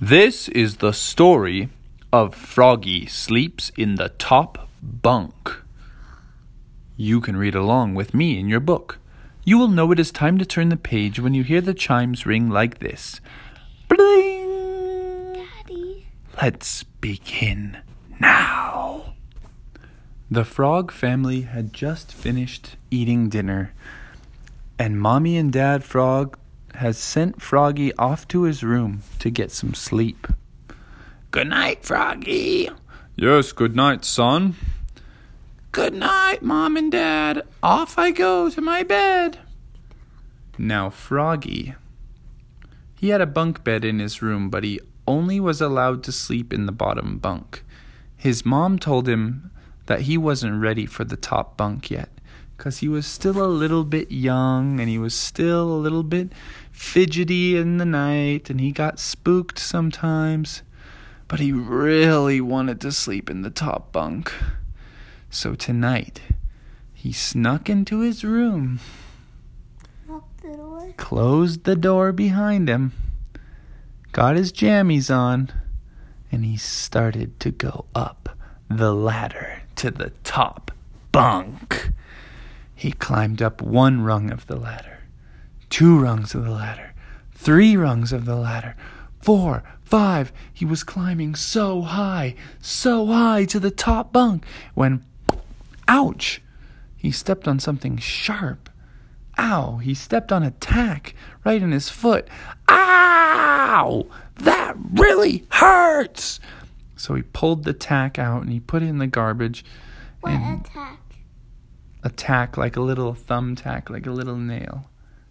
This is the story of Froggy Sleeps in the Top Bunk. You can read along with me in your book. You will know it is time to turn the page when you hear the chimes ring like this. Bling! Daddy. Let's begin now. The frog family had just finished eating dinner, and Mommy and Dad Frog has sent Froggy off to his room to get some sleep. Good night, Froggy. Yes, good night, son. Good night, Mom and Dad. Off I go to my bed. Now, Froggy. He had a bunk bed in his room, but he only was allowed to sleep in the bottom bunk. His mom told him that he wasn't ready for the top bunk yet because he was still a little bit young and he was still a little bit fidgety in the night and he got spooked sometimes. But he really wanted to sleep in the top bunk. So tonight, he snuck into his room, the door. closed the door behind him, got his jammies on, and he started to go up the ladder to the top bunk. He climbed up one rung of the ladder, two rungs of the ladder, three rungs of the ladder, four, five. He was climbing so high, so high to the top bunk when, ouch, he stepped on something sharp. Ow, he stepped on a tack right in his foot. Ow, that really hurts. So he pulled the tack out and he put it in the garbage. What and attack? A tack, like a little thumbtack, like a little nail,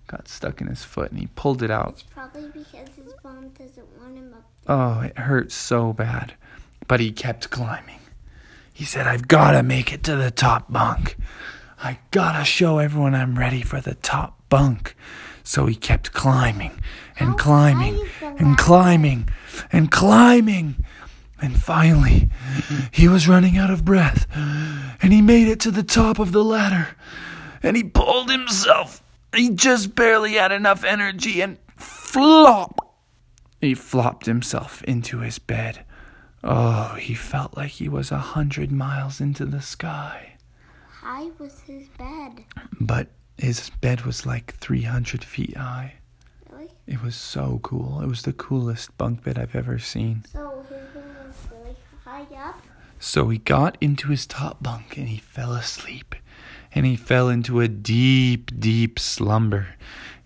got stuck in his foot and he pulled it out. It's probably because his mom doesn't want him up. there. Oh, it hurt so bad. But he kept climbing. He said, I've got to make it to the top bunk. I got to show everyone I'm ready for the top bunk. So he kept climbing and climbing and climbing and climbing. And finally, he was running out of breath. And he made it to the top of the ladder. And he pulled himself. He just barely had enough energy and flop. He flopped himself into his bed. Oh, he felt like he was a hundred miles into the sky. High was his bed. But his bed was like 300 feet high. Really? It was so cool. It was the coolest bunk bed I've ever seen. So his room was So he got into his top bunk and he fell asleep. And he fell into a deep, deep slumber.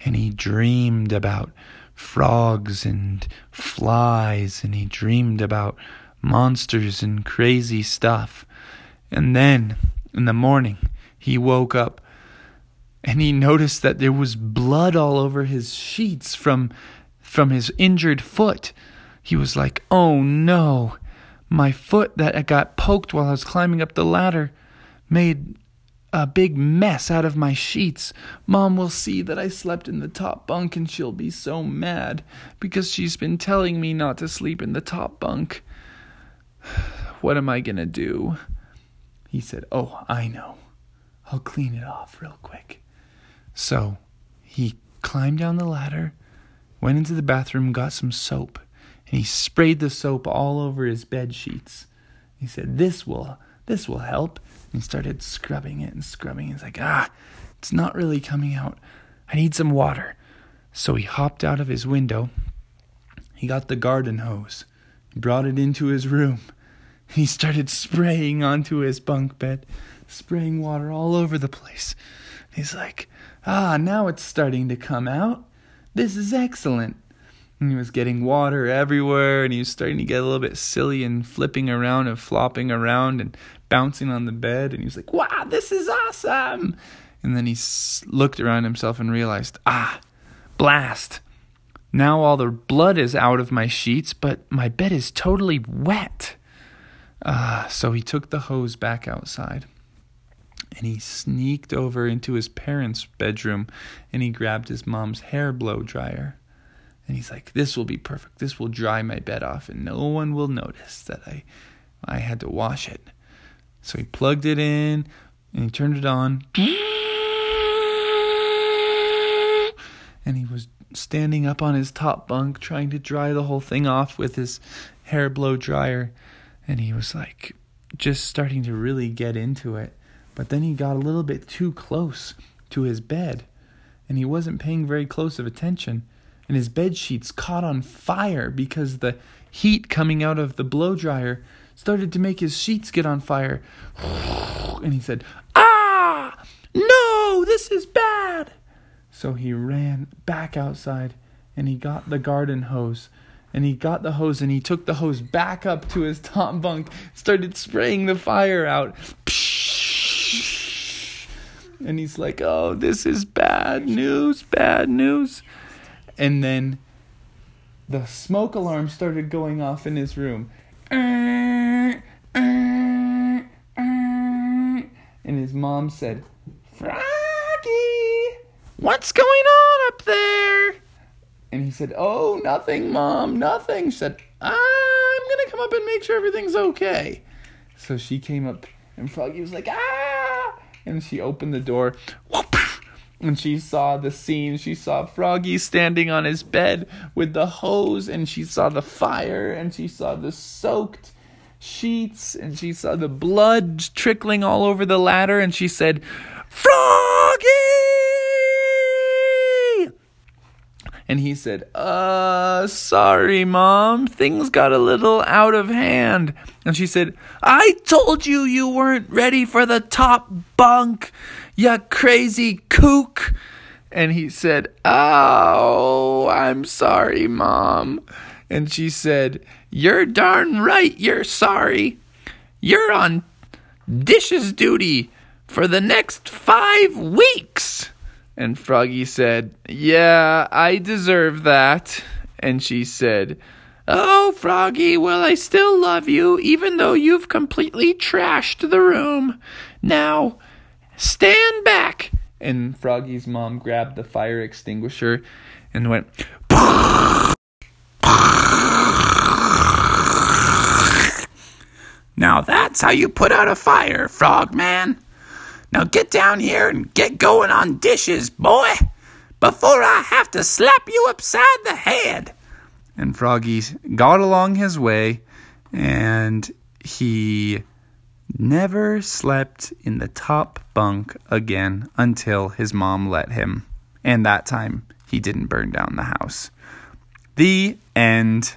And he dreamed about frogs and flies. And he dreamed about monsters and crazy stuff. And then, in the morning, he woke up and he noticed that there was blood all over his sheets from from his injured foot. He was like, "Oh no, my foot that got poked while I was climbing up the ladder made a big mess out of my sheets. Mom will see that I slept in the top bunk and she'll be so mad because she's been telling me not to sleep in the top bunk. What am I to do?" He said, "Oh, I know. I'll clean it off real quick." So he climbed down the ladder, went into the bathroom, got some soap, and he sprayed the soap all over his bed sheets. He said, "This will, this will help." And he started scrubbing it and scrubbing. He's like, "Ah, it's not really coming out. I need some water." So he hopped out of his window. He got the garden hose, he brought it into his room. He started spraying onto his bunk bed, spraying water all over the place. He's like, ah, now it's starting to come out. This is excellent. And he was getting water everywhere, and he was starting to get a little bit silly and flipping around and flopping around and bouncing on the bed. And he was like, wow, this is awesome. And then he looked around himself and realized, ah, blast. Now all the blood is out of my sheets, but my bed is totally wet. Ah, so he took the hose back outside and he sneaked over into his parents' bedroom and he grabbed his mom's hair blow dryer. And he's like, This will be perfect. This will dry my bed off and no one will notice that I I had to wash it. So he plugged it in and he turned it on. And he was standing up on his top bunk, trying to dry the whole thing off with his hair blow dryer. And he was like, just starting to really get into it. But then he got a little bit too close to his bed, and he wasn't paying very close of attention. And his bed sheets caught on fire because the heat coming out of the blow dryer started to make his sheets get on fire. And he said, Ah! No, this is bad! So he ran back outside and he got the garden hose. And he got the hose and he took the hose back up to his top bunk, started spraying the fire out. And he's like, Oh, this is bad news, bad news. And then the smoke alarm started going off in his room. And his mom said, Froggy, what's going on up there? And he said, Oh, nothing, mom, nothing. She said, I'm going to come up and make sure everything's okay. So she came up, and Froggy was like, Ah! And she opened the door. And she saw the scene. She saw Froggy standing on his bed with the hose, and she saw the fire, and she saw the soaked sheets, and she saw the blood trickling all over the ladder, and she said, Froggy! And he said, Uh, sorry, Mom. Things got a little out of hand. And she said, I told you you weren't ready for the top bunk, you crazy kook. And he said, Oh, I'm sorry, Mom. And she said, You're darn right, you're sorry. You're on dishes duty for the next five weeks. And Froggy said, Yeah, I deserve that. And she said, Oh, Froggy, well, I still love you, even though you've completely trashed the room. Now, stand back. And Froggy's mom grabbed the fire extinguisher and went, Now that's how you put out a fire, Frogman. Now get down here and get going on dishes, boy, before I have to slap you upside the head. And Froggy got along his way, and he never slept in the top bunk again until his mom let him. And that time, he didn't burn down the house. The end.